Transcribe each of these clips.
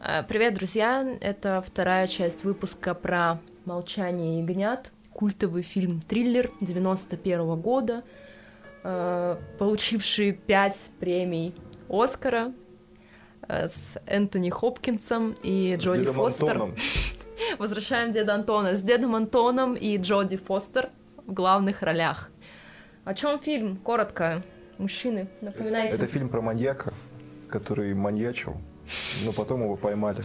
Э, привет, друзья! Это вторая часть выпуска про «Молчание ягнят», культовый фильм-триллер 91 года, э, получивший пять премий Оскара э, с Энтони Хопкинсом и С Джоди дедом Фостер. Антоном. Возвращаем деда Антона с дедом Антоном и Джоди Фостер в главных ролях. О чем фильм? Коротко. Мужчины, напоминайте. Это фильм про маньяка, который маньячил, но потом его поймали.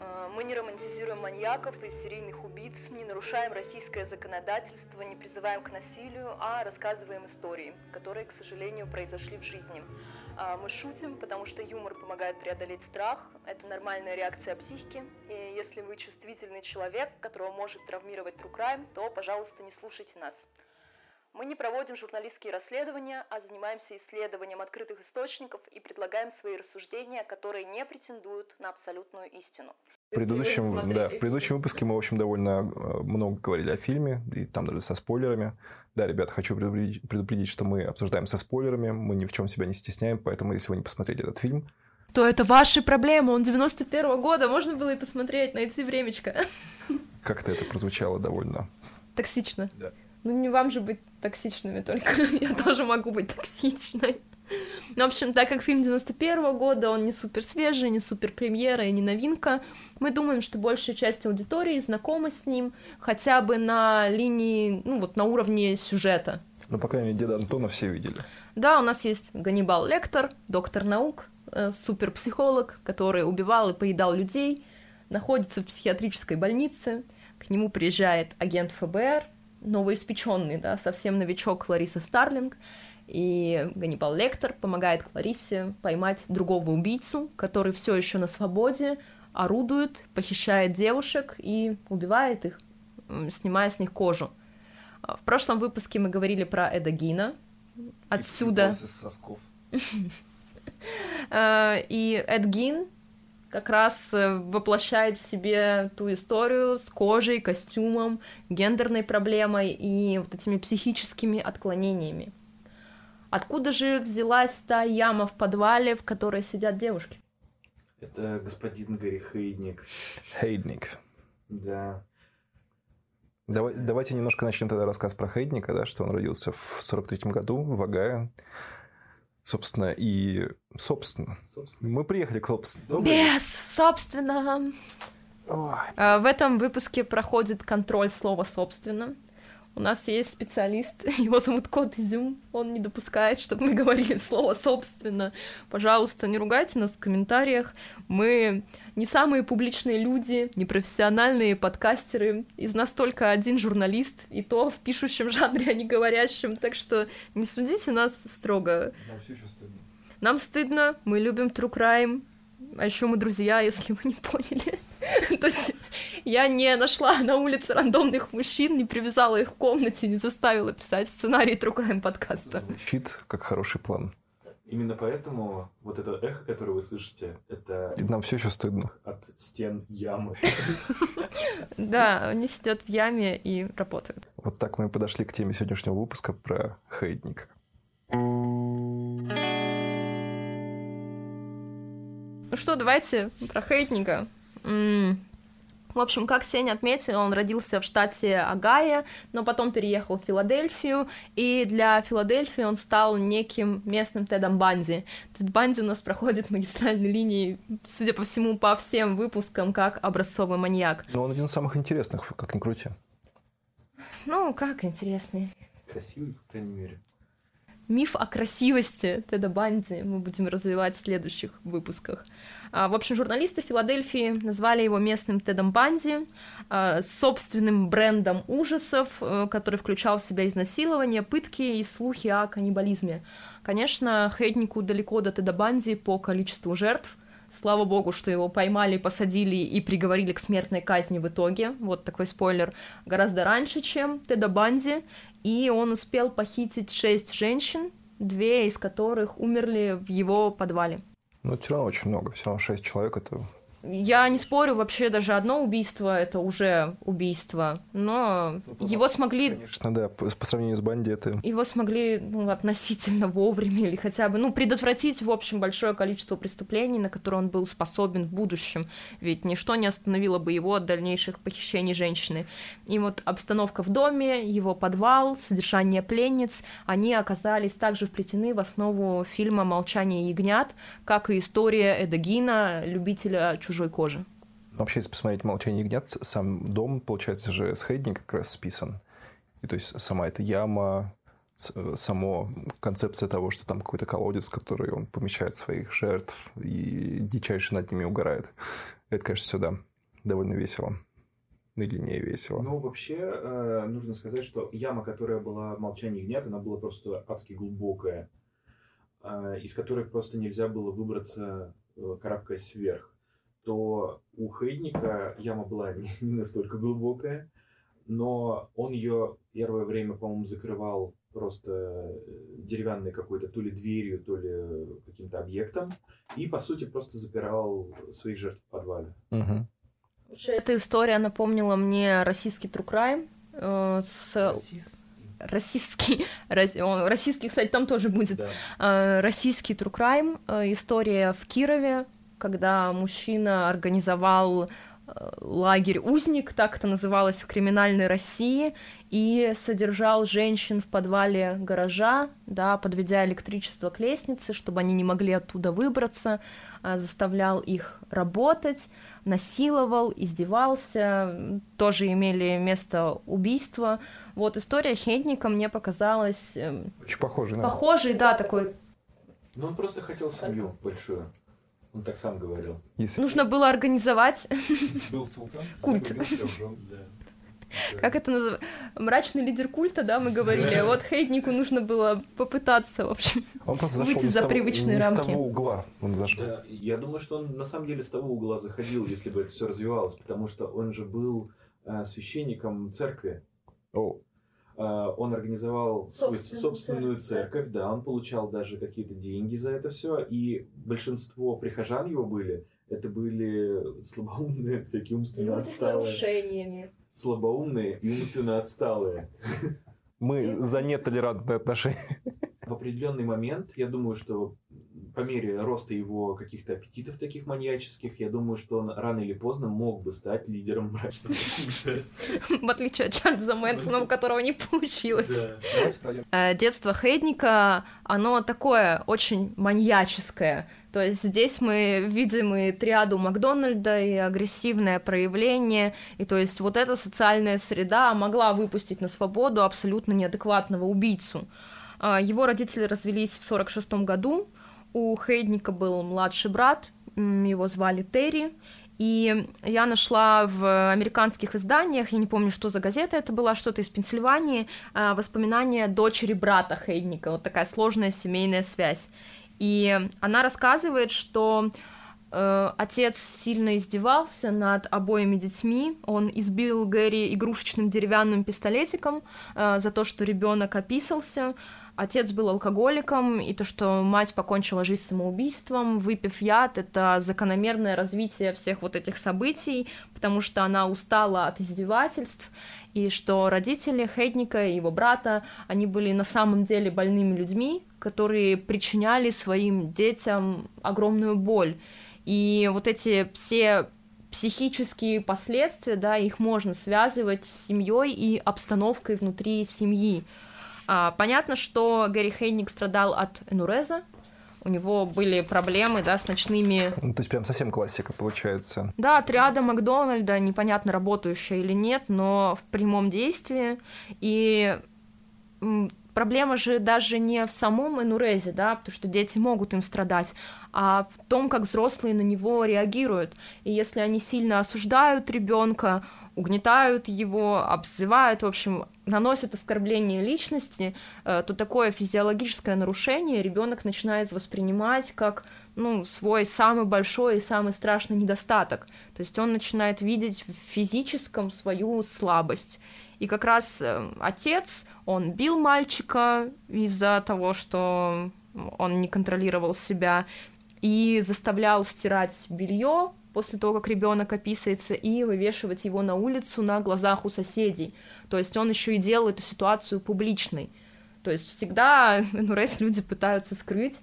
А, Мы не романтизируем маньяков и серийных убийц, не нарушаем российское законодательство, не призываем к насилию, а рассказываем истории, которые, к сожалению, произошли в жизни. А, Мы шутим, потому что юмор помогает преодолеть страх, это нормальная реакция психики, и если вы чувствительный человек, которого может травмировать true crime, то, пожалуйста, не слушайте нас. Мы не проводим журналистские расследования, а занимаемся исследованием открытых источников и предлагаем свои рассуждения, которые не претендуют на абсолютную истину. В предыдущем, да, в предыдущем выпуске мы, в общем, довольно э, много говорили о фильме, и там даже со спойлерами. Да, ребят, хочу предупредить, предупредить, что мы обсуждаем со спойлерами, мы ни в чем себя не стесняем, поэтому если вы не посмотрели этот фильм, То это ваши проблемы, он 91 года, можно было и посмотреть, найти времечко. как-то это прозвучало довольно... Токсично. Да. Ну не вам же быть токсичными только, я тоже могу быть токсичной. Ну, в общем, так как фильм 91 года, он не супер свежий, не супер премьера и не новинка, мы думаем, что большая часть аудитории знакома с ним хотя бы на линии, ну вот на уровне сюжета. Ну, по крайней мере, деда Антона все видели. Да, у нас есть Ганнибал Лектор, доктор наук, э, суперпсихолог, который убивал и поедал людей, находится в психиатрической больнице, к нему приезжает агент ФБР, новоиспеченный, да, совсем новичок Лариса Старлинг, и Ганнибал Лектор помогает Кларисе поймать другого убийцу, который все еще на свободе, орудует, похищает девушек и убивает их, снимая с них кожу. А, В прошлом выпуске мы говорили про Эда Гина. Отсюда Э, И Эд Гин как раз э, воплощает в себе ту историю с кожей, костюмом, гендерной проблемой и вот этими психическими отклонениями. Откуда же взялась та яма в подвале, в которой сидят девушки? Это господин Гарри Хейдник. Хейдник. Да. Давай- давайте немножко начнем тогда рассказ про Хейдника, да, что он родился в 43 году в Огайо. Собственно, и... Собственно. Собственно. Мы приехали к собственно. Без, собственно. Ой. А, В этом выпуске проходит контроль слова «собственно». У нас есть специалист, его зовут Кот Изюм, он не допускает, чтобы мы говорили слово «собственно». Пожалуйста, не ругайте нас в комментариях. Мы не самые публичные люди, не профессиональные подкастеры. Из нас только один журналист, и то в пишущем жанре, а не говорящем. Так что не судите нас строго. Нам все еще стыдно. Нам стыдно, мы любим true crime, а еще мы друзья, если вы не поняли. То есть я не нашла на улице рандомных мужчин, не привязала их в комнате, не заставила писать сценарий true crime подкаста. Звучит как хороший план. Именно поэтому вот это эхо, которое вы слышите, это И нам все еще стыдно. от стен ямы. Да, они сидят в яме и работают. Вот так мы и подошли к теме сегодняшнего выпуска про Хейдника. Ну что, давайте про хейтника. М, В общем, как Сеня отметил, он родился в штате Огайо, но потом переехал в Филадельфию, и для Филадельфии он стал неким местным Тедом Банди. Тед Банди у нас проходит магистральной линии, судя по всему, по всем выпускам, как образцовый маньяк. Но он один из самых интересных, как ни крути. Ну, как интересный. Красивый, по крайней мере. Миф о красивости Теда Банди мы будем развивать в следующих выпусках. А, В общем, журналисты Филадельфии назвали его местным Тедом Банди а, собственным брендом ужасов, э, который включал в себя изнасилования, пытки и слухи о каннибализме. Конечно, Хейднику далеко до Теда Банди по количеству жертв. Слава богу, что его поймали, посадили и приговорили к смертной казни в итоге. Вот такой спойлер. Гораздо раньше, чем Теда Банди. И он успел похитить шесть женщин, две из которых умерли в его подвале. Но все равно очень много. Все равно 6 человек это Я не спорю, вообще даже одно убийство это уже убийство, но ну, его смогли... Конечно, да, по, по сравнению с Банди это... Его смогли ну, относительно вовремя или хотя бы, ну, предотвратить, в общем, большое количество преступлений, на которые он был способен в будущем, ведь ничто не остановило бы его от дальнейших похищений женщины. И вот обстановка в доме, его подвал, содержание пленниц, они оказались также вплетены в основу фильма «Молчание ягнят», как и история Эдегина, любителя чужой кожи. Вообще, если посмотреть «Молчание ягнят», сам дом, получается же, с Хейдни как раз списан. И то есть сама эта яма, само концепция того, что там какой-то колодец, в который он помещает своих жертв и дичайше над ними угорает. Это, конечно, сюда довольно весело. Или не весело. Ну, вообще, э, нужно сказать, что яма, которая была в «Молчании ягнят», она была просто адски глубокая, э, из которой просто нельзя было выбраться, э, карабкаясь вверх то у Хейдника яма была не, не настолько глубокая, но он ее первое время, по-моему, закрывал просто э, деревянной какой-то то ли дверью, то ли каким-то объектом, и, по сути, просто запирал своих жертв в подвале. Угу. Эта история напомнила мне российский true crime э, с... Российский? Российский, российский, кстати, там тоже будет. Да. Э, российский true crime, э, история в Кирове, когда мужчина организовал э, лагерь «Узник», так это называлось в криминальной России, и содержал женщин в подвале гаража, да, подведя электричество к лестнице, чтобы они не могли оттуда выбраться, а заставлял их работать, насиловал, издевался, тоже имели место убийства. Вот история Хедника мне показалась... Эм, Очень похожей, да. Похожей, да, такой... Ну, он просто хотел семью большую. Он так сам говорил. Если... Нужно было организовать Был султан, культ. Как это называется? Мрачный лидер культа, да, мы говорили. А вот Хейтнику нужно было попытаться, в общем, он просто выйти за того, привычные не рамки. с того угла он зашел. Да, я думаю, что он на самом деле с того угла заходил, если бы это все развивалось, потому что он же был э, священником церкви. О. А, он организовал собственную, свою собственную церковь, да, он получал даже какие-то деньги за это все, и большинство прихожан его были, это были слабоумные, всякие умственно Люди отсталые. с нарушениями. Слабоумные и умственно отсталые. Мы за нетолерантные отношения. В определенный момент, я думаю, что по мере роста его каких-то аппетитов таких маньяческих, я думаю, что он рано или поздно мог бы стать лидером мрачного. В отличие от Чарльза Мэнсона, у которого не получилось. Э, детство Хейдника, оно такое очень маньяческое. То есть здесь мы видим и триаду Макдональда, и агрессивное проявление, и то есть вот эта социальная среда могла выпустить на свободу абсолютно неадекватного убийцу. А, его родители развелись в 1946 году, у Хейдника был младший брат, его звали Терри, и я нашла в американских изданиях, я не помню, что за газета это была, что-то из Пенсильвании, а, воспоминания дочери брата Хейдника, вот такая сложная семейная связь. И она рассказывает, что э, отец сильно издевался над обоими детьми. Он избил Гэри игрушечным деревянным пистолетиком э, за то, что ребенок описался отец был алкоголиком, и то, что мать покончила жизнь самоубийством, выпив яд, это закономерное развитие всех вот этих событий, потому что она устала от издевательств, и что родители Хедника и его брата, они были на самом деле больными людьми, которые причиняли своим детям огромную боль. И вот эти все психические последствия, да, их можно связывать с семьей и обстановкой внутри семьи. А, понятно, что Гэри Хейник страдал от энуреза, у него были проблемы, да, с ночными... Ну, то есть прям совсем классика получается. Да, триада Макдональда, непонятно, работающая или нет, но в прямом действии. И проблема же даже не в самом энурезе, да, потому что дети могут им страдать, а в том, как взрослые на него реагируют. И если они сильно осуждают ребенка, угнетают его, обзывают, в общем, наносят оскорбление личности, э, то такое физиологическое нарушение ребенок начинает воспринимать как ну, свой самый большой и самый страшный недостаток. То есть он начинает видеть в физическом свою слабость. И как раз э, отец, он бил мальчика из-за того, что он не контролировал себя, и заставлял стирать белье после того, как ребенок описывается, и вывешивать его на улицу на глазах у соседей. То есть он еще и делал эту ситуацию публичной. То есть всегда НРС люди пытаются скрыть,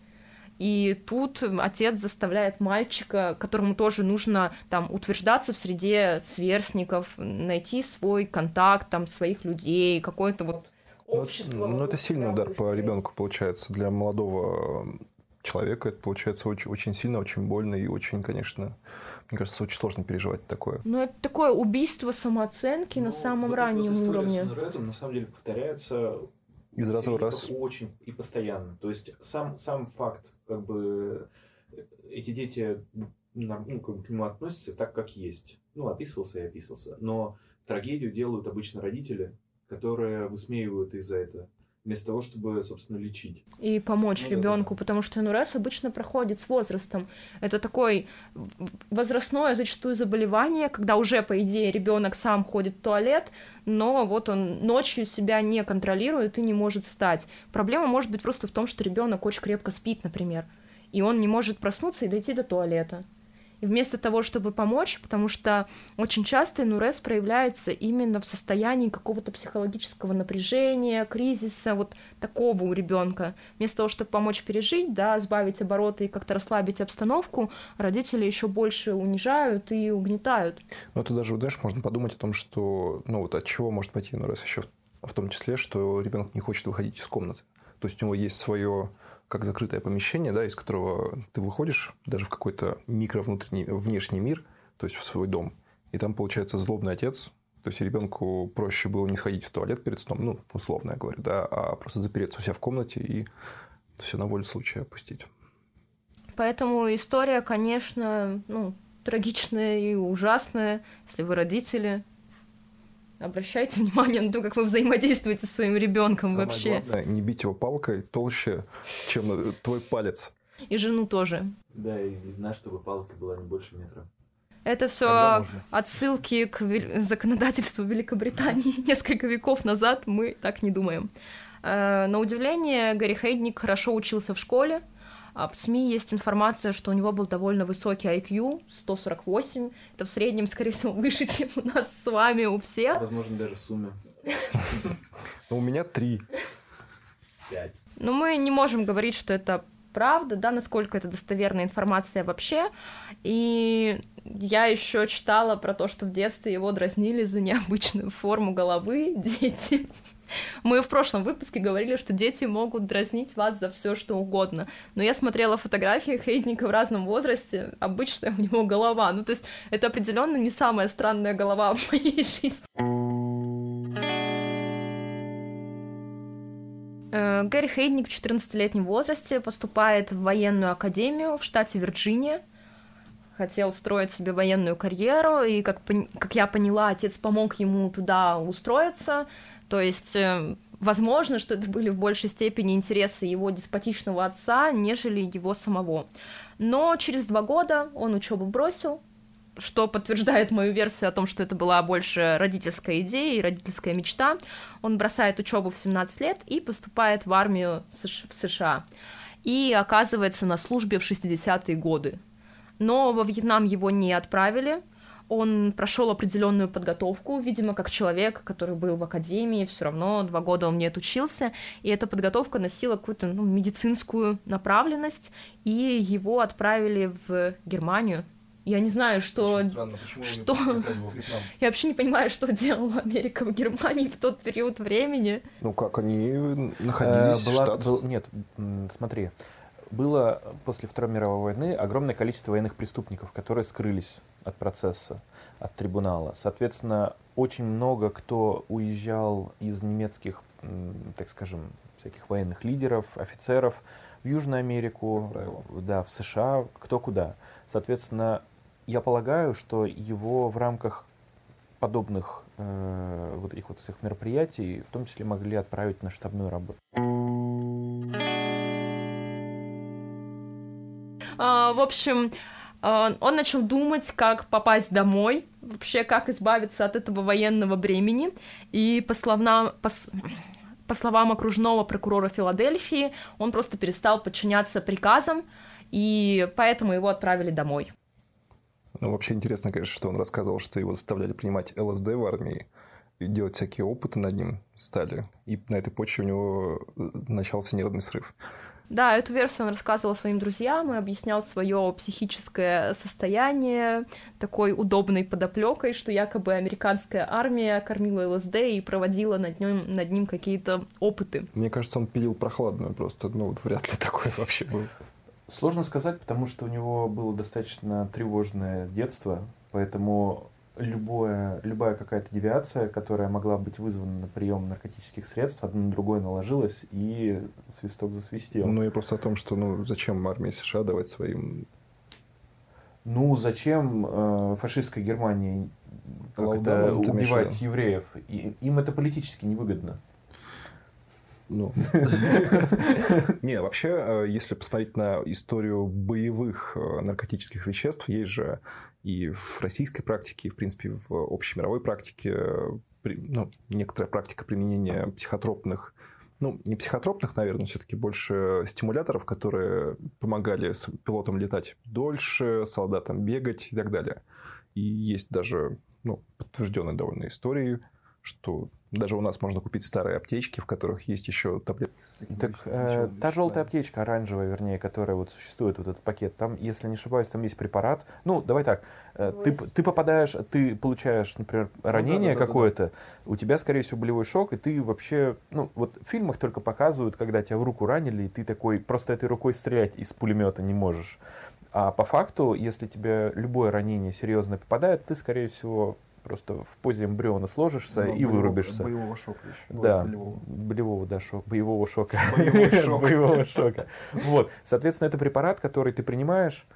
и тут отец заставляет мальчика, которому тоже нужно там утверждаться в среде сверстников, найти свой контакт, там, своих людей, какое-то вот ну, общество. Ну, это сильный удар по ребенку получается для молодого человека. Это получается очень, очень сильно, очень больно и очень, конечно, мне кажется, очень сложно переживать такое. Ну, это такое убийство самооценки ну, на самом вот раннем вот уровне. С Нурезом, на самом деле повторяется из раза в раз. Очень и постоянно. То есть сам, сам факт, как бы эти дети ну, как бы к нему относятся так, как есть. Ну, описывался и описывался. Но трагедию делают обычно родители, которые высмеивают из-за этого вместо того, чтобы, собственно, лечить. И помочь ну, ребенку, да, да. потому что НРС обычно проходит с возрастом. Это такой возрастное зачастую заболевание, когда уже, по идее, ребенок сам ходит в туалет, но вот он ночью себя не контролирует и не может встать. Проблема может быть просто в том, что ребенок очень крепко спит, например, и он не может проснуться и дойти до туалета. И вместо того, чтобы помочь, потому что очень часто НУРЕС проявляется именно в состоянии какого-то психологического напряжения, кризиса, вот такого у ребенка. Вместо того, чтобы помочь пережить, да, сбавить обороты и как-то расслабить обстановку, родители еще больше унижают и угнетают. Ну, это даже, знаешь, можно подумать о том, что, ну, вот от чего может пойти НУРЕС еще в том числе, что ребенок не хочет выходить из комнаты. То есть у него есть свое как закрытое помещение, да, из которого ты выходишь даже в какой-то микро внутренний, внешний мир, то есть в свой дом, и там получается злобный отец, то есть ребенку проще было не сходить в туалет перед сном, ну, условно я говорю, да, а просто запереться у себя в комнате и все на волю случая опустить. Поэтому история, конечно, ну, трагичная и ужасная, если вы родители, Обращайте внимание на то, как вы взаимодействуете со своим ребенком Самое вообще. Главное, не бить его палкой толще, чем твой палец. И жену тоже. Да, и видно, чтобы палка была не больше метра. Это все отсылки к законодательству Великобритании несколько веков назад. Мы так не думаем. Э, на удивление, Гарри Хейдник хорошо учился в школе, в СМИ есть информация, что у него был довольно высокий IQ, 148. Это в среднем, скорее всего, выше, чем у нас с вами у всех. Возможно, даже в сумме. У меня три. Пять. Но мы не можем говорить, что это правда, да, насколько это достоверная информация вообще. И я еще читала про то, что в детстве его дразнили за необычную форму головы дети. Мы в прошлом выпуске говорили, что дети могут дразнить вас за все, что угодно. Но я смотрела фотографии Хейдника в разном возрасте. Обычная у него голова. Ну, то есть это определенно не самая странная голова в моей жизни. Э, Гэри Хейдник в 14-летнем возрасте поступает в военную академию в штате Вирджиния. Хотел строить себе военную карьеру, и, как, как я поняла, отец помог ему туда устроиться, то есть э, возможно, что это были в большей степени интересы его деспотичного отца, нежели его самого. Но через два года он учебу бросил, что подтверждает мою версию о том, что это была больше родительская идея и родительская мечта. Он бросает учебу в 17 лет и поступает в армию в США. И оказывается на службе в 60-е годы. Но во Вьетнам его не отправили, он прошел определенную подготовку, видимо, как человек, который был в академии, все равно два года он не отучился, и эта подготовка носила какую-то ну, медицинскую направленность, и его отправили в Германию. Я не знаю, что... странно, почему что... Я вообще не понимаю, что делала Америка в Германии в тот период времени. Ну как, они находились... Э, была, штат... был, нет, смотри, было после Второй мировой войны огромное количество военных преступников, которые скрылись от процесса, от трибунала. Соответственно, очень много кто уезжал из немецких, так скажем, всяких военных лидеров, офицеров в Южную Америку, да, в США, кто куда. Соответственно, я полагаю, что его в рамках подобных э, вот этих вот всех мероприятий в том числе могли отправить на штабную работу. А, в общем, он начал думать, как попасть домой, вообще как избавиться от этого военного бремени. И по словам, по, по словам окружного прокурора Филадельфии, он просто перестал подчиняться приказам, и поэтому его отправили домой. Ну, вообще интересно, конечно, что он рассказывал, что его заставляли принимать ЛСД в армии, и делать всякие опыты над ним стали. И на этой почве у него э, начался нервный срыв. Да, эту версию он рассказывал своим друзьям и объяснял свое психическое состояние такой удобной подоплекой, что якобы американская армия кормила ЛСД и проводила над ним, над ним какие-то опыты. Мне кажется, он пилил прохладную просто, ну, вот вряд ли такое вообще было. Сложно сказать, потому что у него было достаточно тревожное детство, поэтому любое, любая какая-то девиация, которая могла быть вызвана на прием наркотических средств, одно на другое наложилось, и свисток засвистел. Ну, и просто о том, что ну, зачем армии США давать своим... Ну, зачем э, фашистской Германии это, убивать евреев? И, им это политически невыгодно. Ну. Не, вообще, э, если посмотреть на историю боевых э, наркотических веществ, есть же и в российской практике, и, в принципе, в общемировой практике э, ну, некоторая практика применения психотропных ну, не психотропных, наверное, все-таки больше стимуляторов, которые помогали пилотам летать дольше, солдатам бегать и так далее. И есть даже ну, подтвержденные довольно истории, что даже у нас можно купить старые аптечки, в которых есть еще таблетки. Так э, та желтая аптечка, оранжевая, вернее, которая вот существует, вот этот пакет, там, если не ошибаюсь, там есть препарат. Ну, давай так, э, ты, ты попадаешь, ты получаешь, например, ранение ну, да, да, какое-то, да, да. у тебя, скорее всего, болевой шок, и ты вообще, ну, вот в фильмах только показывают, когда тебя в руку ранили, и ты такой, просто этой рукой стрелять из пулемета не можешь. А по факту, если тебе любое ранение серьезно попадает, ты, скорее всего, просто в позе эмбриона сложишься ну, и боевого, вырубишься. Боевого шока еще. Да, болевого, болевого да, шок, боевого шока. Боевого шока. Вот, соответственно, это препарат, который ты принимаешь,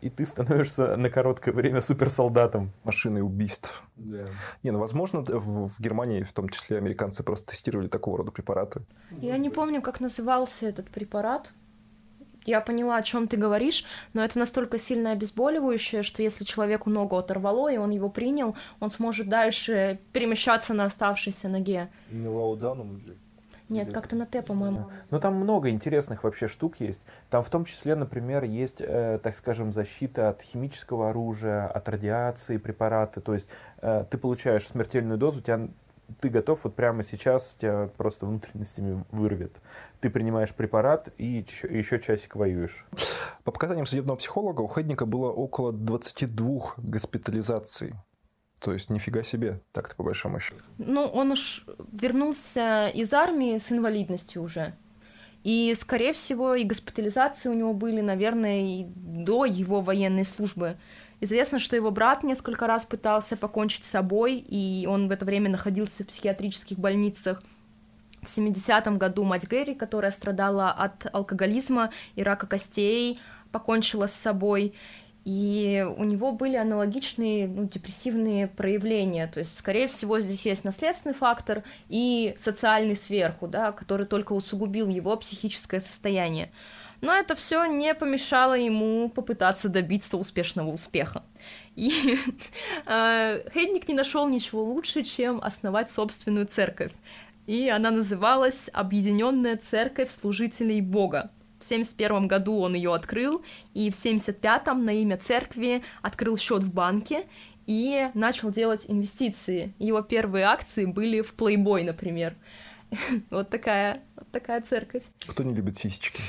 и ты становишься на короткое время суперсолдатом. Машиной убийств. Да. Не, ну, возможно, в, в Германии, в том числе, американцы просто тестировали такого рода препараты. Я не помню, как назывался этот препарат я поняла, о чем ты говоришь, но это настолько сильно обезболивающее, что если человеку ногу оторвало, и он его принял, он сможет дальше перемещаться на оставшейся ноге. Не лауданом или... Нет, как-то на Т, по-моему. Но ну, там много интересных вообще штук есть. Там в том числе, например, есть, э, так скажем, защита от химического оружия, от радиации препараты. То есть э, ты получаешь смертельную дозу, у тебя ты готов вот прямо сейчас, тебя просто внутренностями вырвет. Ты принимаешь препарат и еще часик воюешь. По показаниям судебного психолога у Хедника было около 22 госпитализаций. То есть нифига себе, так-то по большому счету. Ну, он уж вернулся из армии с инвалидностью уже. И, скорее всего, и госпитализации у него были, наверное, и до его военной службы. Известно, что его брат несколько раз пытался покончить с собой, и он в это время находился в психиатрических больницах. В 70-м году мать Гэри, которая страдала от алкоголизма и рака костей, покончила с собой. И у него были аналогичные ну, депрессивные проявления. То есть, скорее всего, здесь есть наследственный фактор и социальный сверху, да, который только усугубил его психическое состояние. Но это все не помешало ему попытаться добиться успешного успеха. И э, Хедник не нашел ничего лучше, чем основать собственную церковь. И она называлась Объединенная церковь служителей Бога. В 71 году он ее открыл, и в 75-м на имя церкви открыл счет в банке и начал делать инвестиции. Его первые акции были в Playboy, например. Вот такая, вот такая церковь. Кто не любит сисечки?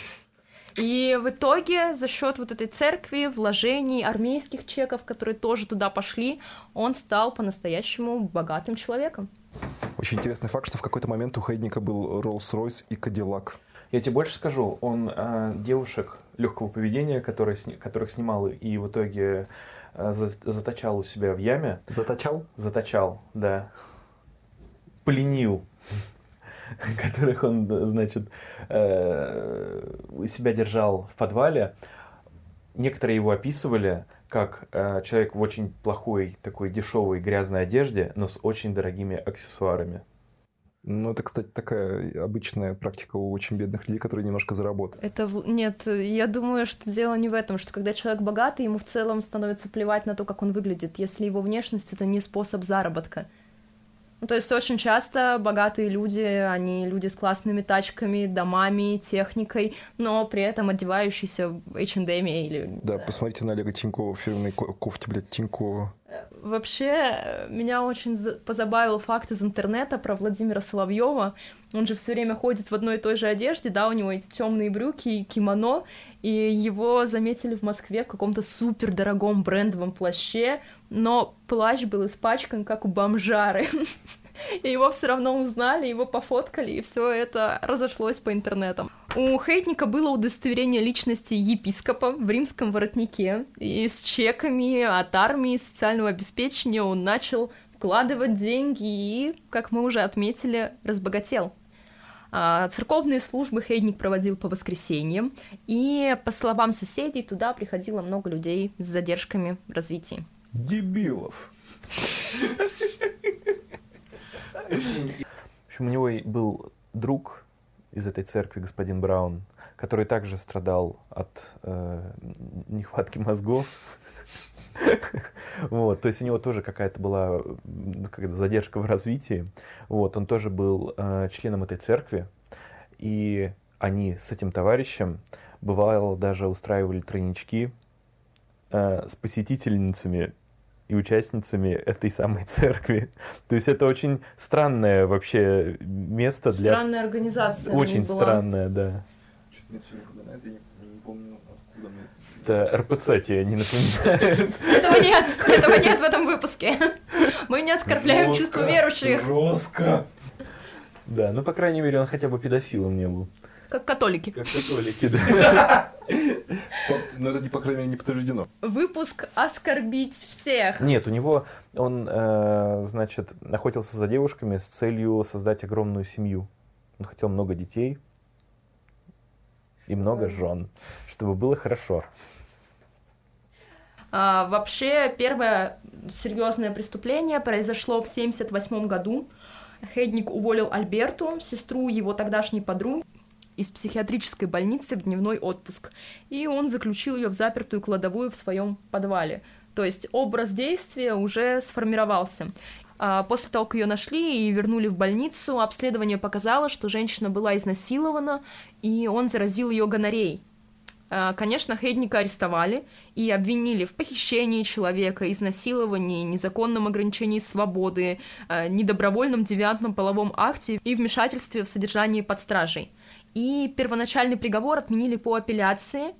И в итоге за счет вот этой церкви, вложений, армейских чеков, которые тоже туда пошли, он стал по-настоящему богатым человеком. Очень интересный факт, что в какой-то момент у Хейдника был Rolls-Royce и Кадиллак. Я тебе больше скажу, он э, девушек легкого поведения, которые, которых снимал и в итоге э, за, заточал у себя в яме. Заточал? Заточал, да. Пленил которых он, значит, э, себя держал в подвале. Некоторые его описывали как э, человек в очень плохой, такой дешевой, грязной одежде, но с очень дорогими аксессуарами. Ну, это, кстати, такая обычная практика у очень бедных людей, которые немножко заработают. Это нет, я думаю, что дело не в этом, что когда человек богатый, ему в целом становится плевать на то, как он выглядит, если его внешность это не способ заработка. Ну, то есть очень часто богатые люди, они люди с классными тачками, домами, техникой, но при этом одевающиеся в H&M или... Да, посмотрите на Олега Тинькова, фирменной кофте, блядь, Тинькова. Вообще, меня очень позабавил факт из интернета про Владимира Соловьева. Он же все время ходит в одной и той же одежде, да, у него эти темные брюки и кимоно, и его заметили в Москве в каком-то супер дорогом брендовом плаще, но плащ был испачкан, как у бомжары. И его все равно узнали, его пофоткали, и все это разошлось по интернетам. У Хейтника было удостоверение личности епископа в римском воротнике, и с чеками от армии социального обеспечения он начал вкладывать деньги и, как мы уже отметили, разбогател. А, церковные службы Хейдник проводил по воскресеньям, и, по словам соседей, туда приходило много людей с задержками в развитии. Дебилов. В общем, у него был друг из этой церкви, господин Браун, который также страдал от э, нехватки мозгов. Вот, то есть у него тоже какая-то была задержка в развитии. Вот, он тоже был э, членом этой церкви, и они с этим товарищем бывало даже устраивали тройнички э, с посетительницами и участницами этой самой церкви. То есть это очень странное вообще место для... Странная организация. Очень странная, да. Это РПЦ тебе не напоминает. Этого нет, этого нет в этом выпуске. Мы не оскорбляем чувство верующих. Жестко. Да, ну, по крайней мере, он хотя бы педофилом не был. Как католики. Как католики, да. Но это, по крайней мере, не подтверждено. Выпуск «Оскорбить всех». Нет, у него, он, э, значит, охотился за девушками с целью создать огромную семью. Он хотел много детей и много жен, чтобы было хорошо. А, вообще, первое серьезное преступление произошло в 1978 году. Хедник уволил Альберту, сестру его тогдашней подруги, из психиатрической больницы в дневной отпуск, и он заключил ее в запертую кладовую в своем подвале. То есть образ действия уже сформировался. А, после того, как ее нашли и вернули в больницу, обследование показало, что женщина была изнасилована, и он заразил ее гонореей. А, конечно, Хейдника арестовали и обвинили в похищении человека, изнасиловании, незаконном ограничении свободы, а, недобровольном девиантном половом акте и вмешательстве в содержание под стражей. И первоначальный приговор отменили по апелляции,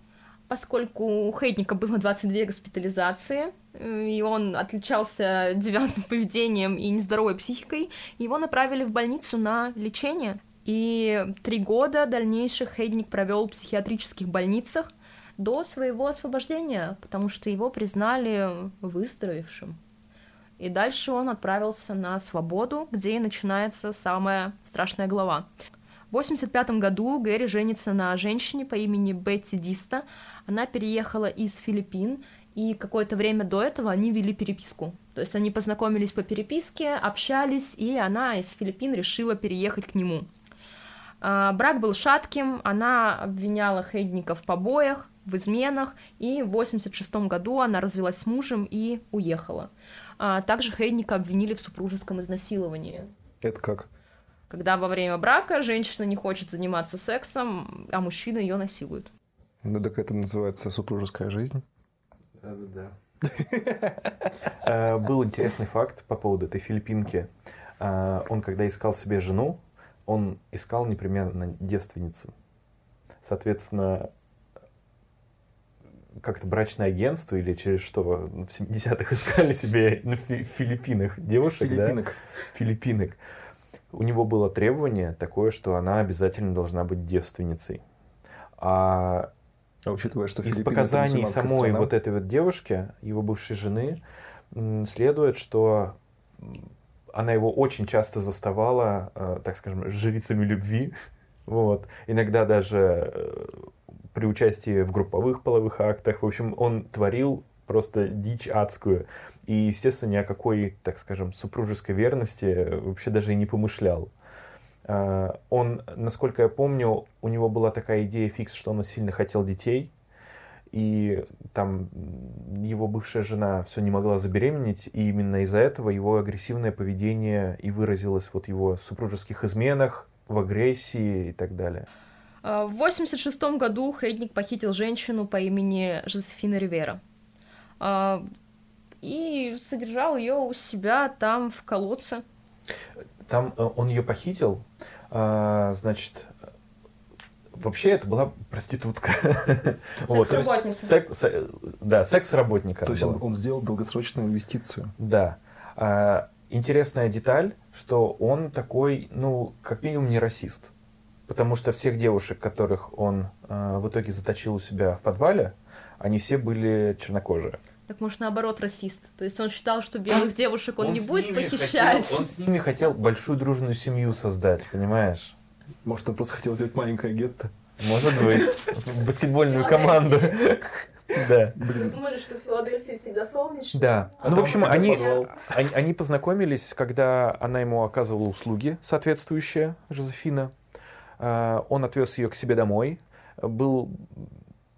поскольку у Хейдника было 22 госпитализации, э, и он отличался девятым поведением и нездоровой психикой, его направили в больницу на лечение. И три года дальнейших Хейдник провел в психиатрических больницах до своего освобождения, потому что его признали выздоровевшим. И дальше он отправился на свободу, где и начинается самая страшная глава. В 1985 году Гэри женится на женщине по имени Бетти Диста. Она переехала из Филиппин, и какое-то время до этого они вели переписку. То есть они познакомились по переписке, общались, и она из Филиппин решила переехать к нему. А, брак был шатким, она обвиняла Хейдника в побоях, в изменах, и в 86 году она развелась с мужем и уехала. А, также Хейдника обвинили в супружеском изнасиловании. Это как? когда во время брака женщина не хочет заниматься сексом, а мужчина ее насилует. Ну так это называется супружеская жизнь. Да-да-да. Э, был интересный факт по поводу этой филиппинки. Э, он, когда искал себе жену, он искал непременно девственницу. Соответственно, как-то брачное агентство или через что в 70-х искали себе на Филиппинах девушек, Филиппинок. да? Филиппинок у него было требование такое, что она обязательно должна быть девственницей. А, а учитывая, что из показаний самой страна... вот этой вот девушки, его бывшей жены, следует, что она его очень часто заставала, э, так скажем, жрицами любви. Вот. Иногда даже э, при участии в групповых половых актах. В общем, он творил просто дичь адскую. И, естественно, ни о какой, так скажем, супружеской верности вообще даже и не помышлял. А, он, насколько я помню, у него была такая идея фикс, что он сильно хотел детей. И там его бывшая жена все не могла забеременеть, и именно из-за этого его агрессивное поведение и выразилось вот его супружеских изменах, в агрессии и так далее. А, в 1986 году Хейдник похитил женщину по имени Жозефина Ривера а, и содержал ее у себя там в колодце. Там э, он ее похитил, а, значит, вообще это была проститутка. Секс-работница. Секс, да, секс-работника. То есть он, он сделал долгосрочную инвестицию. Да. А, интересная деталь, что он такой, ну, как минимум не расист. Потому что всех девушек, которых он а, в итоге заточил у себя в подвале, они все были чернокожие. Так может наоборот расист. То есть он считал, что белых девушек он, он не будет похищать. Хотел, он с ними хотел большую дружную семью создать, понимаешь? Может, он просто хотел сделать маленькое гетто? Может быть. Баскетбольную команду. Да. Блин. Вы думали, что в Филадельфии всегда солнечно? Да. А ну, в общем, они, они, они познакомились, когда она ему оказывала услуги соответствующие, Жозефина. А, он отвез ее к себе домой. Был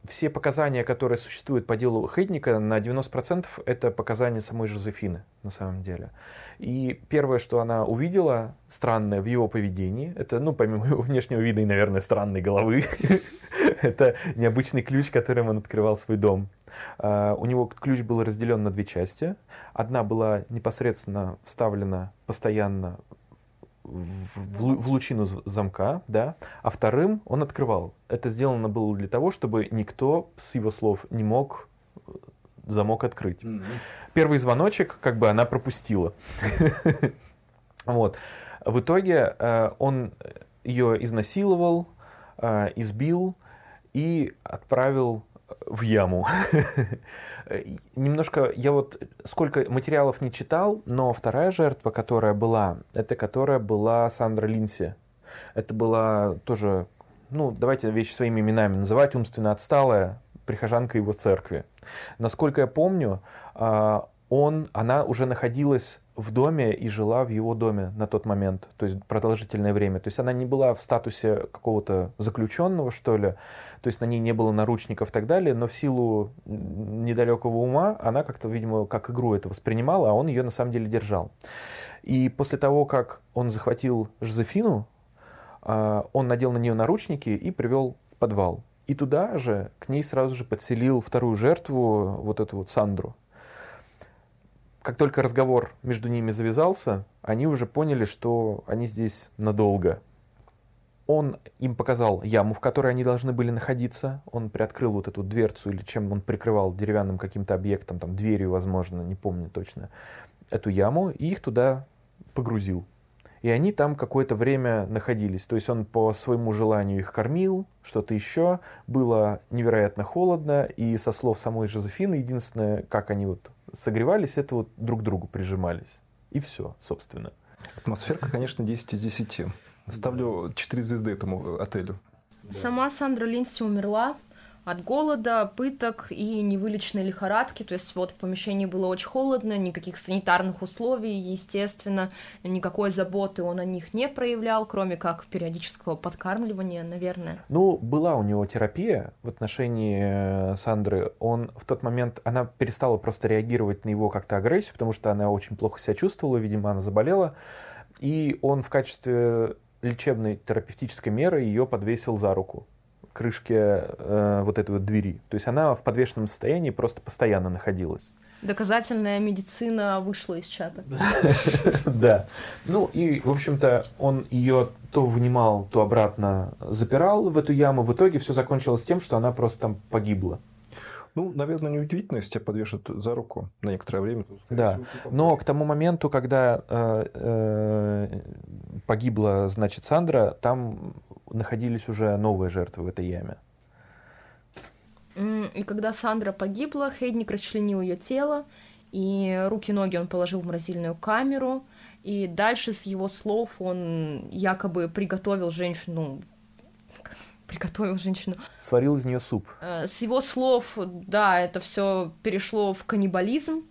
все показания, которые существуют по делу Хейтника, на 90% это показания самой Жозефины, на самом деле. И первое, что она увидела странное в его поведении, это, ну, помимо его внешнего вида и, наверное, странной головы, это необычный ключ, которым он открывал свой дом. Uh, у него ключ был разделен на две части. Одна была непосредственно вставлена постоянно в, в лучину замка, да, а вторым он открывал. Это сделано было для того, чтобы никто с его слов не мог э, замок открыть. Mm-hmm. Первый звоночек, как бы она пропустила. Вот. В итоге э, он ее изнасиловал, э, избил и отправил в яму. Немножко, я вот сколько материалов не читал, но вторая жертва, которая была, это которая была Сандра Линси. Это была тоже, ну, давайте вещи своими именами называть, умственно отсталая прихожанка его церкви. Насколько я помню, а, он, она уже находилась в доме и жила в его доме на тот момент, то есть продолжительное время. То есть она не была в статусе какого-то заключенного, что ли, то есть на ней не было наручников и так далее, но в силу недалекого ума она как-то, видимо, как игру это воспринимала, а он ее на самом деле держал. И после того, как он захватил Жозефину, а, он надел на нее наручники и привел в подвал. И туда же к ней сразу же подселил вторую жертву, вот эту вот Сандру как только разговор между ними завязался, они уже поняли, что они здесь надолго. Он им показал яму, в которой они должны были находиться. Он приоткрыл вот эту дверцу или чем он прикрывал деревянным каким-то объектом, там дверью, возможно, не помню точно, эту яму, и их туда погрузил. И они там какое-то время находились. То есть он по своему желанию их кормил, что-то еще. Было невероятно холодно. И со слов самой Жозефины, единственное, как они вот согревались, это вот друг к другу прижимались. И все, собственно. Атмосферка, конечно, 10 из 10. Ставлю 4 звезды этому отелю. Сама Сандра Линси умерла от голода, пыток и невылеченной лихорадки. То есть вот в помещении было очень холодно, никаких санитарных условий, естественно, никакой заботы он о них не проявлял, кроме как периодического подкармливания, наверное. Ну, была у него терапия в отношении э, Сандры. Он в тот момент, она перестала просто реагировать на его как-то агрессию, потому что она очень плохо себя чувствовала, видимо, она заболела. И он в качестве лечебной терапевтической меры ее подвесил за руку крышке э, вот этой вот двери. То есть она в подвешенном состоянии просто постоянно находилась. Доказательная медицина вышла из чата. Да. Ну и, в общем-то, он ее то вынимал, то обратно запирал в эту яму. В итоге все закончилось тем, что она просто там погибла. Ну, наверное, неудивительно, если тебя подвешат за руку на некоторое время. Да, но к тому моменту, когда э, э, погибла, значит, Сандра, там находились уже новые жертвы в этой яме. И когда Сандра погибла, Хейдник расчленил ее тело, и руки-ноги он положил в морозильную камеру, и дальше с его слов он якобы приготовил женщину приготовил женщину. Сварил из нее суп. Э, с его слов, да, это все перешло в каннибализм.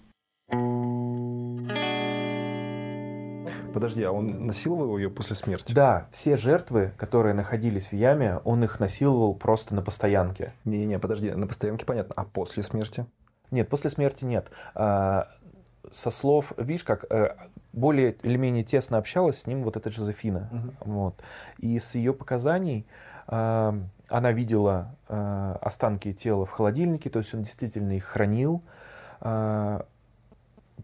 Подожди, а он насиловал ее после смерти? Да, все жертвы, которые находились в яме, он их насиловал просто на постоянке. Не-не-не, подожди, на постоянке понятно, а после смерти? Нет, после смерти нет. А, со слов, видишь, как э, более или менее тесно общалась с ним вот эта Жозефина. Угу. Вот. И с ее показаний а, она видела а, останки тела в холодильнике, то есть он действительно их хранил.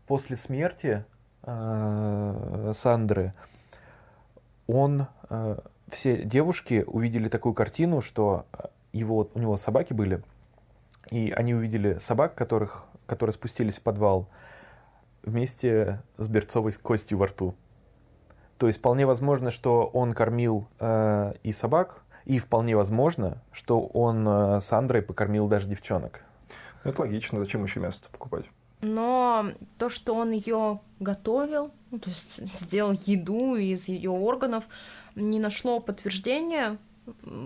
После смерти Сандры он, все девушки увидели такую картину, что его, у него собаки были, и они увидели собак, которых, которые спустились в подвал вместе с берцовой костью во рту. То есть вполне возможно, что он кормил э, и собак, и вполне возможно, что он э, с Андрой покормил даже девчонок. Это логично, зачем еще мясо покупать? Но то, что он ее готовил, ну, то есть сделал еду из ее органов, не нашло подтверждения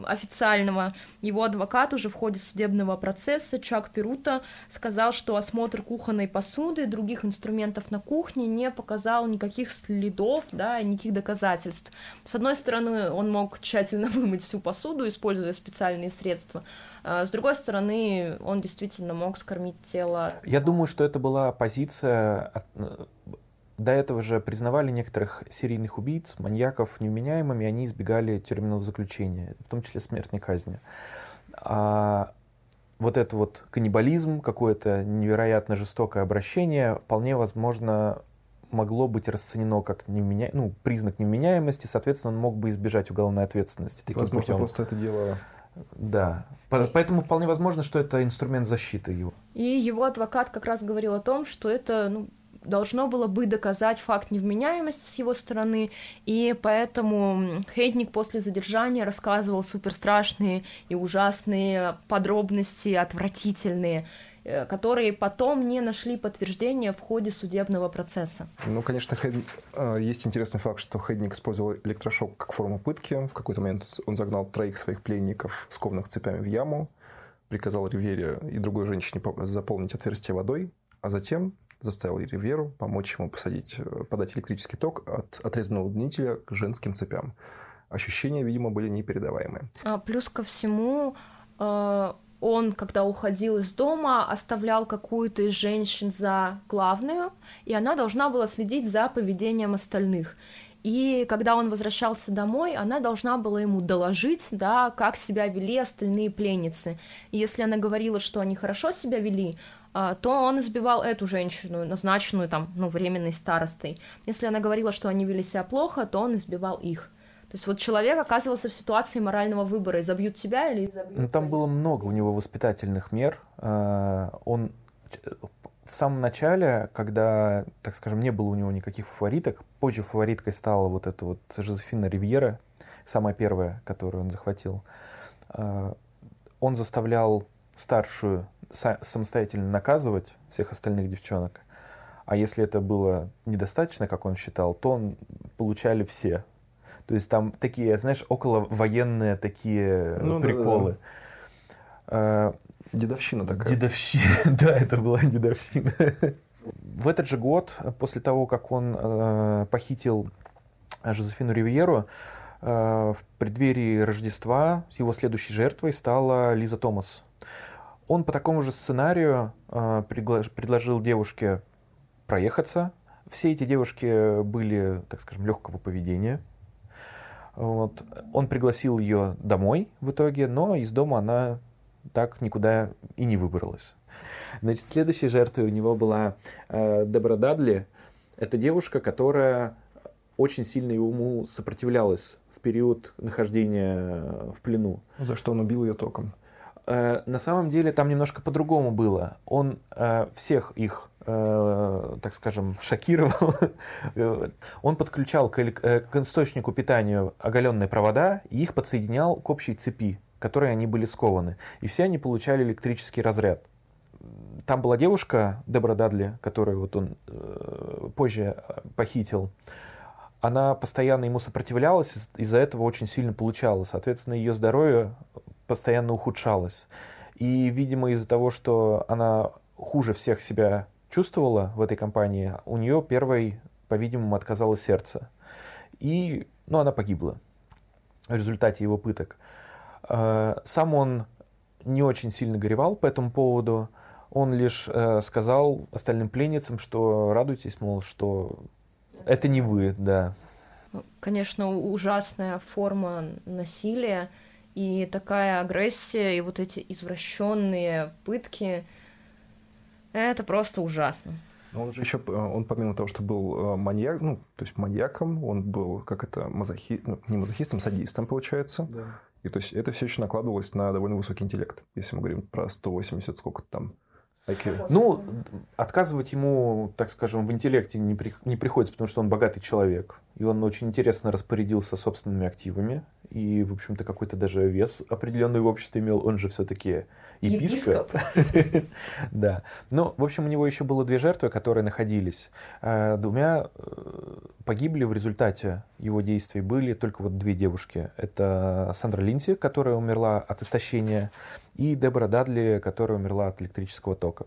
официального. Его адвокат уже в ходе судебного процесса Чак Перута сказал, что осмотр кухонной посуды и других инструментов на кухне не показал никаких следов, да, никаких доказательств. С одной стороны, он мог тщательно вымыть всю посуду, используя специальные средства. А с другой стороны, он действительно мог скормить тело. Я думаю, что это была позиция до этого же признавали некоторых серийных убийц, маньяков невменяемыми, они избегали тюремного заключения, в том числе смертной казни. А вот это вот каннибализм, какое-то невероятно жестокое обращение, вполне возможно, могло быть расценено как невменя... ну, признак невменяемости, соответственно, он мог бы избежать уголовной ответственности. Таким возможно, путем. просто это дело... Да. И... Поэтому вполне возможно, что это инструмент защиты его. И его адвокат как раз говорил о том, что это ну, должно было бы доказать факт невменяемости с его стороны, и поэтому Хейтник после задержания рассказывал супер страшные и ужасные подробности, отвратительные, э, которые потом не нашли подтверждения в ходе судебного процесса. Ну, конечно, Хейд... Э, есть интересный факт, что Хейдник использовал электрошок как форму пытки. В какой-то момент он загнал троих своих пленников, скованных цепями, в яму, приказал Ривере и другой женщине заполнить отверстие водой, а затем заставил Риверу помочь ему посадить, э, подать электрический ток от отрезанного удлинителя к женским цепям. Ощущения, видимо, были непередаваемые. А, плюс ко всему, э, он, когда уходил из дома, оставлял какую-то из женщин за главную, и она должна была следить за поведением остальных. И когда он возвращался домой, она должна была ему доложить, да, как себя вели остальные пленницы. И если она говорила, что они хорошо себя вели, то он избивал эту женщину, назначенную там, ну, временной старостой. Если она говорила, что они вели себя плохо, то он избивал их. То есть вот человек оказывался в ситуации морального выбора, изобьют тебя или изобьют Ну, там было много у него воспитательных мер. А, он в самом начале, когда, так скажем, не было у него никаких фавориток, позже фавориткой стала вот эта вот Жозефина Ривьера, самая первая, которую он захватил, а, он заставлял старшую самостоятельно наказывать всех остальных девчонок. А если это было недостаточно, как он считал, то он получали все. То есть там такие, знаешь, около военные такие ну, приколы. Да, да. А, дедовщина такая. Дедовщина, да, это была дедовщина. В этот же год, после того, как он э, похитил Жозефину Ривьеру, э, в преддверии Рождества его следующей жертвой стала Лиза Томас. Он по такому же сценарию э, предложил девушке проехаться. Все эти девушки были, так скажем, легкого поведения. Вот. Он пригласил ее домой в итоге, но из дома она так никуда и не выбралась. Значит, следующей жертвой у него была э, Дебора Дадли. Это девушка, которая очень сильно ему сопротивлялась в период нахождения в плену. За что он убил ее током? Э, на самом деле там немножко по-другому было. Он э, всех их, э, так скажем, шокировал. Он подключал к, к источнику питания оголенные провода и их подсоединял к общей цепи, которой они были скованы. И все они получали электрический разряд. Там была девушка, Дебра Дадли, которую вот он позже похитил она постоянно ему сопротивлялась, из-за этого очень сильно получала. Соответственно, ее здоровье постоянно ухудшалась. И, видимо, из-за того, что она хуже всех себя чувствовала в этой компании, у нее первой по-видимому, отказало сердце. И, ну, она погибла в результате его пыток. Э, сам он не очень сильно горевал по этому поводу. Он лишь э, сказал остальным пленницам, что радуйтесь, мол, что это не вы, да. Конечно, ужасная форма насилия и такая агрессия и вот эти извращенные пытки, это просто ужасно. Он же еще, он помимо того, что был э, маньяк, ну, то есть маньяком, он был, как это, мазохи... ну, не мазохистом, садистом, получается. Да. И то есть это все еще накладывалось на довольно высокий интеллект, если мы говорим про 180 сколько-то там IQ. Ну, отказывать ему, так скажем, в интеллекте не, при, не приходится, потому что он богатый человек. И он очень интересно распорядился собственными активами. И, в общем-то, какой-то даже вес определенный в обществе имел. Он же все-таки епископ. Да. Ну, в общем, у него еще было две жертвы, которые находились. Э, двумя э, погибли в результате его действий были только вот две девушки. Это Сандра Линси, которая умерла от истощения, и Дебора Дадли, которая умерла от электрического тока.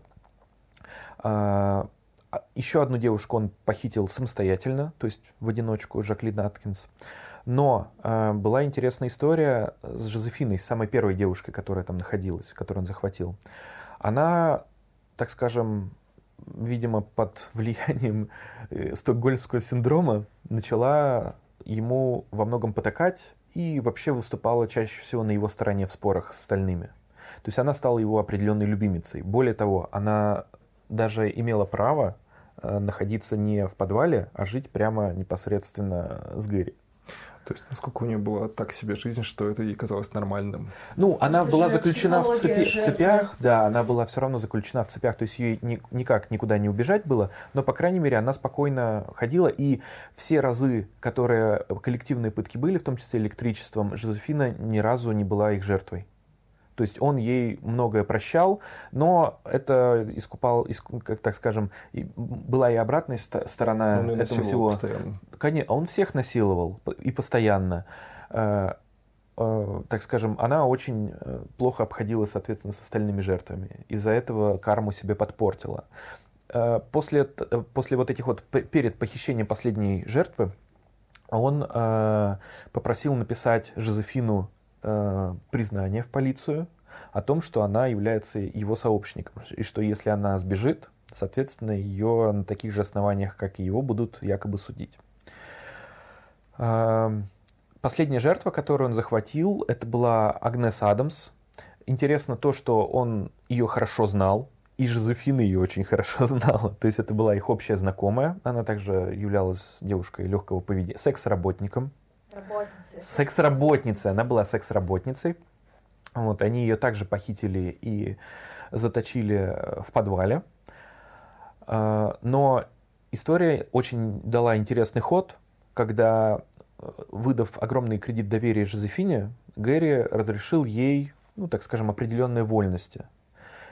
А, а, еще одну девушку он похитил самостоятельно, то есть в одиночку, Жаклин Аткинс. Но э, была интересная история с Жозефиной, самой первой девушкой, которая там находилась, которую он захватил. Она, так скажем, видимо, под влиянием э, стокгольмского синдрома начала ему во многом потакать и вообще выступала чаще всего на его стороне в спорах с остальными. То есть она стала его определенной любимицей. Более того, она даже имела право э, находиться не в подвале, а жить прямо непосредственно с Гэри. То есть, насколько у нее была так себе жизнь, что это ей казалось нормальным? Ну, она это была заключена в, цепи, цепях, да, она была все равно заключена в цепях, то есть ей ни, никак никуда не убежать было, но, по крайней мере, она спокойно ходила, и все разы, которые коллективные пытки были, в том числе электричеством, Жозефина ни разу не была их жертвой. То есть он ей многое прощал, но это искупал, искуп, как так скажем, была и обратная сторона он этого всего. Постоянно. Конечно, он всех насиловал и постоянно. Э, э, так скажем, она очень э, плохо обходилась, соответственно, с остальными жертвами. Из-за этого карму себе подпортила. После, после вот этих вот, перед похищением последней жертвы, он попросил написать Жозефину э, признание в полицию о том, что она является его сообщником, и что если она сбежит, соответственно, ее на таких же основаниях, как и его, будут якобы судить. Э, последняя жертва, которую он захватил, это была Агнес Адамс. Интересно то, что он ее хорошо знал, и Жозефина ее очень хорошо знала. То есть это была их общая знакомая. Она также являлась девушкой легкого поведения, секс-работником. Секс-работница. Она была секс-работницей. Вот, они ее также похитили и заточили э, в подвале. А, но история очень дала интересный ход, когда, э, выдав огромный кредит доверия Жозефине, Гэри разрешил ей, ну, так скажем, определенные вольности.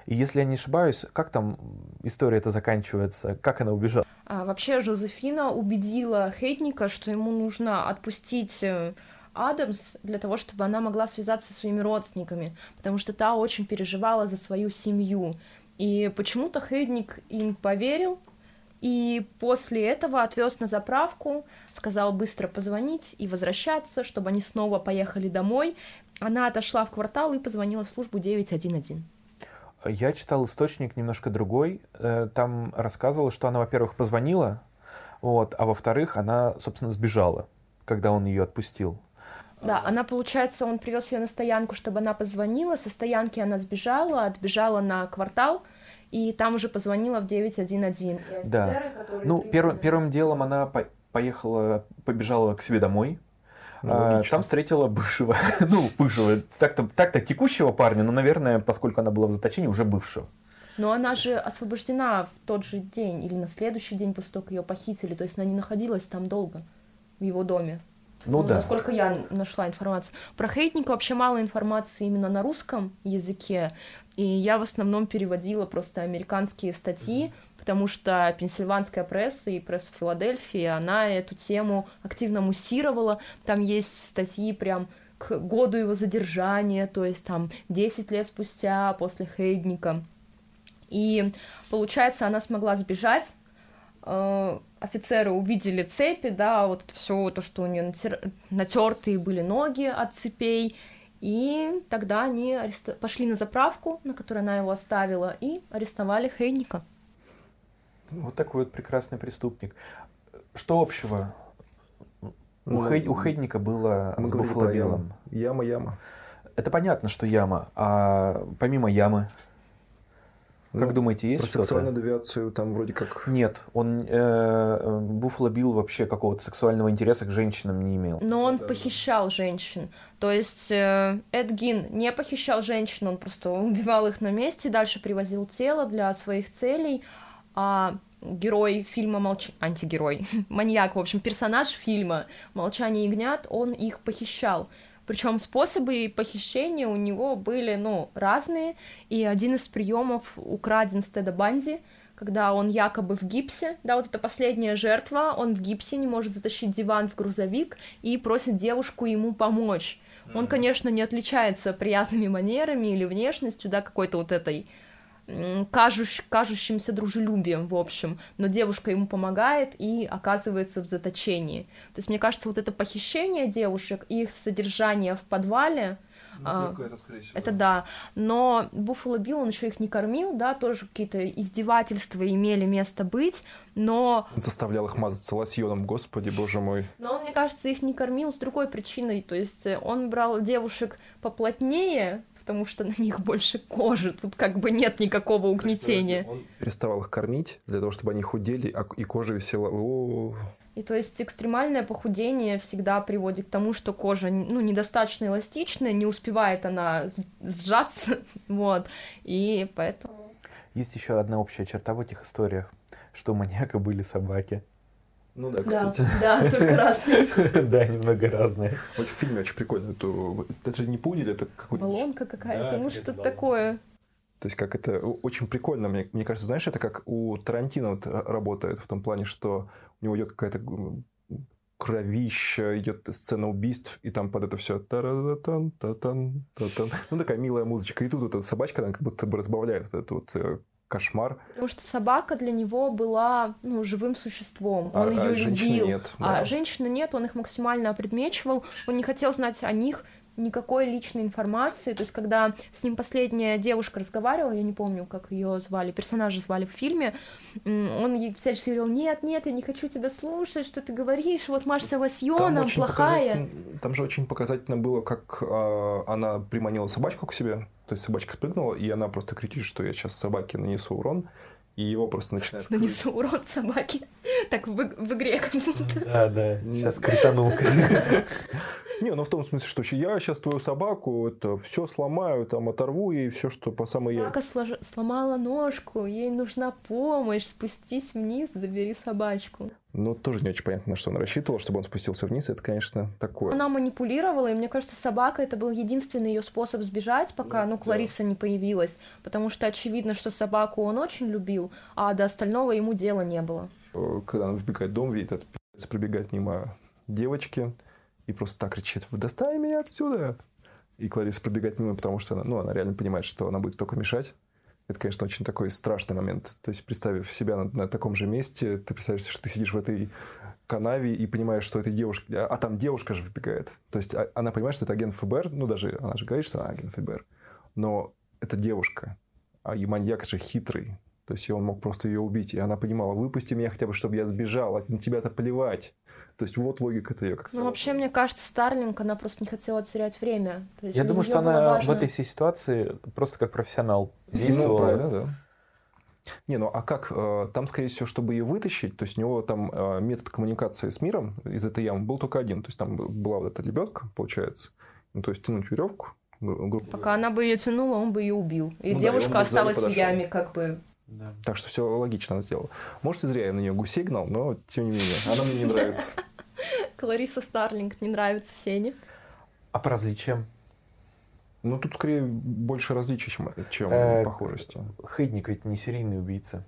И если я не ошибаюсь, как там история это заканчивается, как она убежала? А, вообще Жозефина убедила Хейтника, что ему нужно отпустить э, Адамс для того, чтобы она могла связаться со своими родственниками, потому что та очень переживала за свою семью. И почему-то Хейдник им поверил, и после этого отвез на заправку, сказал быстро позвонить и возвращаться, чтобы они снова поехали домой. Она отошла в квартал и позвонила в службу 911. Я читал источник немножко другой. Э, там рассказывала, что она, во-первых, позвонила, вот, а во-вторых, она, собственно, сбежала, когда он ее отпустил. Да, она, получается, он привез ее на стоянку, чтобы она позвонила. Со стоянки она сбежала, отбежала на квартал, и там уже позвонила в 911. да. Ну, первым, первым делом она поехала, побежала к себе домой, ну, а, там встретила бывшего, ну, бывшего, так-то, так-то текущего парня, но, наверное, поскольку она была в заточении, уже бывшего. Но она же освобождена в тот же день или на следующий день после того, как ее похитили. То есть она не находилась там долго, в его доме. Ну, ну да. Насколько я нашла информацию. Про Хейтника вообще мало информации именно на русском языке. И я в основном переводила просто американские статьи, потому что пенсильванская пресса и пресса Филадельфии, она эту тему активно муссировала. Там есть статьи прям к году его задержания, то есть там 10 лет спустя после Хейдника. И получается, она смогла сбежать. Э, офицеры увидели цепи, да, вот все то, что у нее натер... натертые были ноги от цепей, и тогда они арест... пошли на заправку, на которой она его оставила, и арестовали Хейника. Вот такой вот прекрасный преступник. Что общего? Ну, у, Хей... у Хейдника было мы с Буффало Яма, яма. Это понятно, что яма. А помимо ямы, как ну, думаете, есть что-то? сексуальную девиацию там вроде как... Нет, он... Э, Буффало Билл вообще какого-то сексуального интереса к женщинам не имел. Но он да. похищал женщин. То есть э, Эд Гин не похищал женщин, он просто убивал их на месте, дальше привозил тело для своих целей, а герой фильма молч... антигерой, маньяк, в общем, персонаж фильма «Молчание ягнят», он их похищал. Причем способы похищения у него были, ну, разные, и один из приемов украден с Теда Банди, когда он якобы в гипсе, да, вот это последняя жертва, он в гипсе, не может затащить диван в грузовик и просит девушку ему помочь. Он, конечно, не отличается приятными манерами или внешностью, да, какой-то вот этой кажущ, кажущимся дружелюбием, в общем, но девушка ему помогает и оказывается в заточении. То есть, мне кажется, вот это похищение девушек и их содержание в подвале, ну, а, это, всего, это да. Но Буффало Билл, он еще их не кормил, да, тоже какие-то издевательства имели место быть, но... Он заставлял их мазаться лосьоном, господи, боже мой. Но он, мне кажется, их не кормил с другой причиной, то есть он брал девушек поплотнее, потому что на них больше кожи, тут как бы нет никакого угнетения. Он переставал их кормить для того, чтобы они худели, а и кожа висела. О-о-о. И то есть экстремальное похудение всегда приводит к тому, что кожа ну, недостаточно эластичная, не успевает она сжаться, вот, и поэтому... Есть еще одна общая черта в этих историях, что у маньяка были собаки. Ну да, кстати. Да, да только разные. Да, немного разные. В фильме очень прикольно. Это же не пудель, это какой-то... Баллонка какая-то, ну что-то такое. То есть как это очень прикольно, мне, мне кажется, знаешь, это как у Тарантино вот работает в том плане, что у него идет какая-то кровища, идет сцена убийств, и там под это все ну такая милая музычка. И тут вот эта собачка, она как будто бы разбавляет вот эту вот э, кошмар. Потому что собака для него была ну, живым существом. Он а, ее а любил. Нет, да. А женщины нет, он их максимально опредмечивал. Он не хотел знать о них никакой личной информации. То есть, когда с ним последняя девушка разговаривала, я не помню, как ее звали, персонажа звали в фильме, он ей всячески говорил, нет, нет, я не хочу тебя слушать, что ты говоришь, вот мажься лосьоном, плохая. Там же очень показательно было, как э, она приманила собачку к себе, то есть собачка спрыгнула, и она просто кричит, что я сейчас собаке нанесу урон, и его просто начинает... Нанесу урон собаке. Так в, в игре как будто. Да, да, сейчас кританул. Не, ну в том смысле, что я сейчас твою собаку это все сломаю, там оторву ей все, что по самой Собака слож... сломала ножку, ей нужна помощь, спустись вниз, забери собачку. Ну, тоже не очень понятно, на что он рассчитывал, чтобы он спустился вниз. Это, конечно, такое. Она манипулировала, и мне кажется, собака это был единственный ее способ сбежать, пока, ну, ну Клариса да. не появилась. Потому что очевидно, что собаку он очень любил, а до остального ему дела не было. Э, когда он вбегает в дом, видит, этот пробегает мимо девочки, и просто так кричит, вы достали меня отсюда. И Клариса пробегает мимо, потому что она, ну, она реально понимает, что она будет только мешать. Это, конечно, очень такой страшный момент. То есть, представив себя на, на таком же месте, ты представляешь, что ты сидишь в этой канаве и понимаешь, что этой девушка... А, а там девушка же выбегает. То есть, а, она понимает, что это агент ФБР. Ну, даже она же говорит, что она агент ФБР. Но это девушка. А и маньяк же хитрый. То есть, он мог просто ее убить. И она понимала, выпусти меня хотя бы, чтобы я сбежал. На тебя-то плевать. То есть вот логика-то ее как Ну, вообще, мне кажется, Старлинг, она просто не хотела терять время. То есть Я думаю, что она важно... в этой всей ситуации просто как профессионал ну, действовала. Ну, правильно, да. Не, ну а как? Э, там, скорее всего, чтобы ее вытащить, то есть у него там э, метод коммуникации с миром из этой ямы был только один. То есть там была вот эта лебедка, получается. Ну, то есть тянуть веревку. Пока она бы ее тянула, он бы ее убил. И ну, девушка да, и осталась в яме, как бы да. Так что все логично она сделала. Может, и зря я на нее гусей гнал, но тем не менее, она мне не нравится. Клариса Старлинг не нравится Сене. А по различиям? Ну, тут скорее больше различий, чем, чем э, похожести. Хейдник ведь не серийный убийца.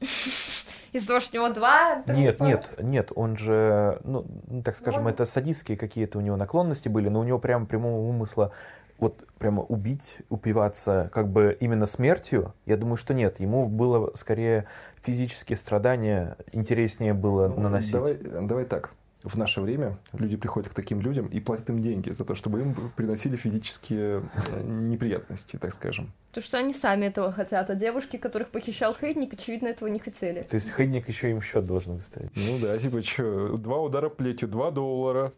Из-за того, что у него два? Нет, нет, нет, он же, ну, так скажем, это садистские какие-то у него наклонности были, но у него прям прямого умысла вот прямо убить, упиваться как бы именно смертью, я думаю, что нет. Ему было скорее физические страдания интереснее было наносить. Давай, давай так. В наше время люди приходят к таким людям и платят им деньги за то, чтобы им приносили физические э, неприятности, так скажем. Потому что они сами этого хотят, а девушки, которых похищал Хейдник, очевидно, этого не хотели. То есть Хейдник еще им счет должен выставить. Ну да, типа, что, два удара плетью, два доллара.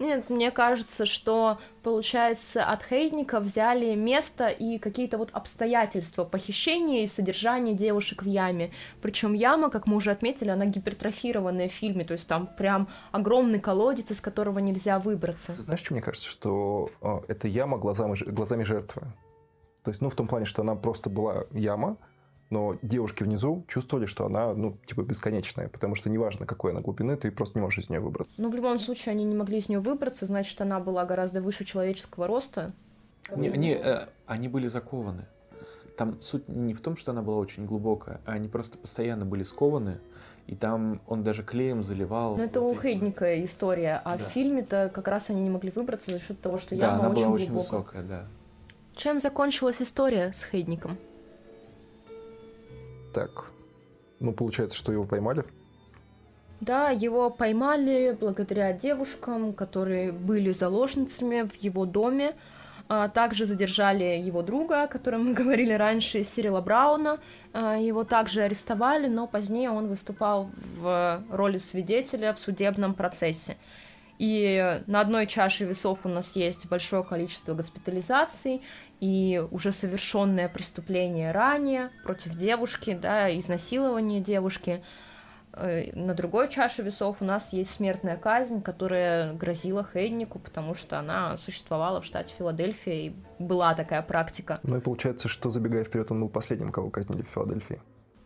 Нет, мне кажется, что, получается, от Хейдника взяли место и какие-то вот обстоятельства похищения и содержания девушек в яме. Причем яма, как мы уже отметили, она гипертрофированная в фильме, то есть там прям огромный колодец, из которого нельзя выбраться. Ты знаешь, что мне кажется, что э, это яма глазами, глазами жертвы. То есть, ну, в том плане, что она просто была яма, но девушки внизу чувствовали, что она, ну, типа, бесконечная, потому что неважно, какой она глубины, ты просто не можешь из нее выбраться. Но в любом случае они не могли из нее выбраться, значит, она была гораздо выше человеческого роста. Не, не, э, они были закованы. Там суть не в том, что она была очень глубокая, а они просто постоянно были скованы, и там он даже клеем заливал. Но это вот у эти- Хейдника история, а Да. в фильме-то как раз они не могли выбраться за счет того, что Да, яма она очень была очень глубокая. высокая, да. Чем закончилась история с Хейдником? Так, ну, получается, что его поймали. Да, его поймали благодаря девушкам, которые были заложницами в его доме. А Также задержали его друга, о котором мы говорили раньше, Сирила Брауна. А, Его также арестовали, но позднее он выступал в роли свидетеля в судебном процессе. И на одной чаше весов у нас есть большое количество госпитализаций и уже совершенное преступление ранее против девушки, да, изнасилование девушки. Э, На другой чаше весов у нас есть смертная казнь, которая грозила Хейднику, потому что она существовала в штате Филадельфия, и была такая практика. Ну и получается, что, забегая вперед, он был последним, кого казнили в Филадельфии.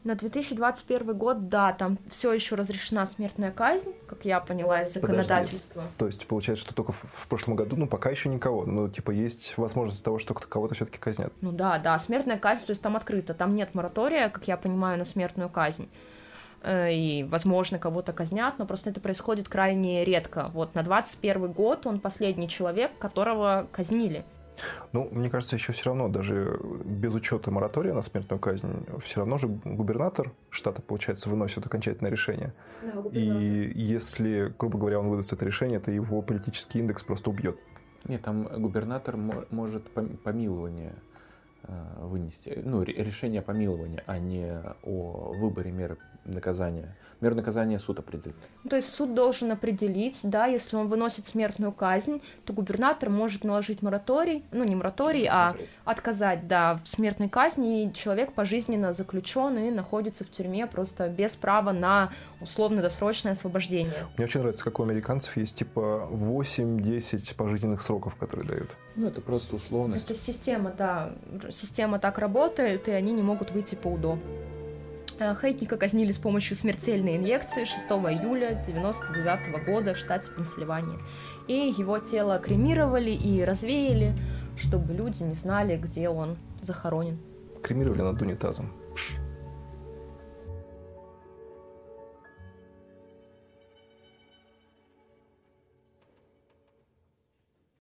На 2021 год, да, там все еще разрешена смертная казнь, как я поняла из Подожди. законодательства. То есть, получается, что только в, в прошлом году, ну, пока еще никого. Ну, типа, есть возможность того, что кого-то все-таки казнят. Ну да, да, смертная казнь, то есть там открыто, там нет моратория, как я понимаю, на смертную казнь. Э, И, возможно, кого-то казнят, но просто это происходит крайне редко. Вот на 21 год он последний человек, которого казнили. Ну, мне кажется, еще все равно, даже без учета моратория на смертную казнь, все равно же губернатор штата, получается, выносит окончательное решение. И если, грубо говоря, он выдаст это решение, то его политический индекс просто убьет. Нет, там губернатор мо- может пом- помилование э, вынести, ну, ре- решение о помиловании, а не о выборе меры наказания. Меру наказания суд определит. Ну, То есть суд должен определить, да, если он выносит смертную казнь, то губернатор может наложить мораторий, ну не мораторий, а отказать, да, в смертной казни, и человек пожизненно заключен и находится в тюрьме просто без права на условно-досрочное освобождение. Мне очень нравится, как у американцев есть типа 8-10 пожизненных сроков, которые дают. Ну, это просто условность. Это система, да, система так работает, и они не могут выйти по УДО. Э, Хейтника казнили с помощью смертельной инъекции 6 июля 1999 года в штате Пенсильвания. И его тело кремировали и развеяли, чтобы люди не знали, где он захоронен. Кремировали над унитазом.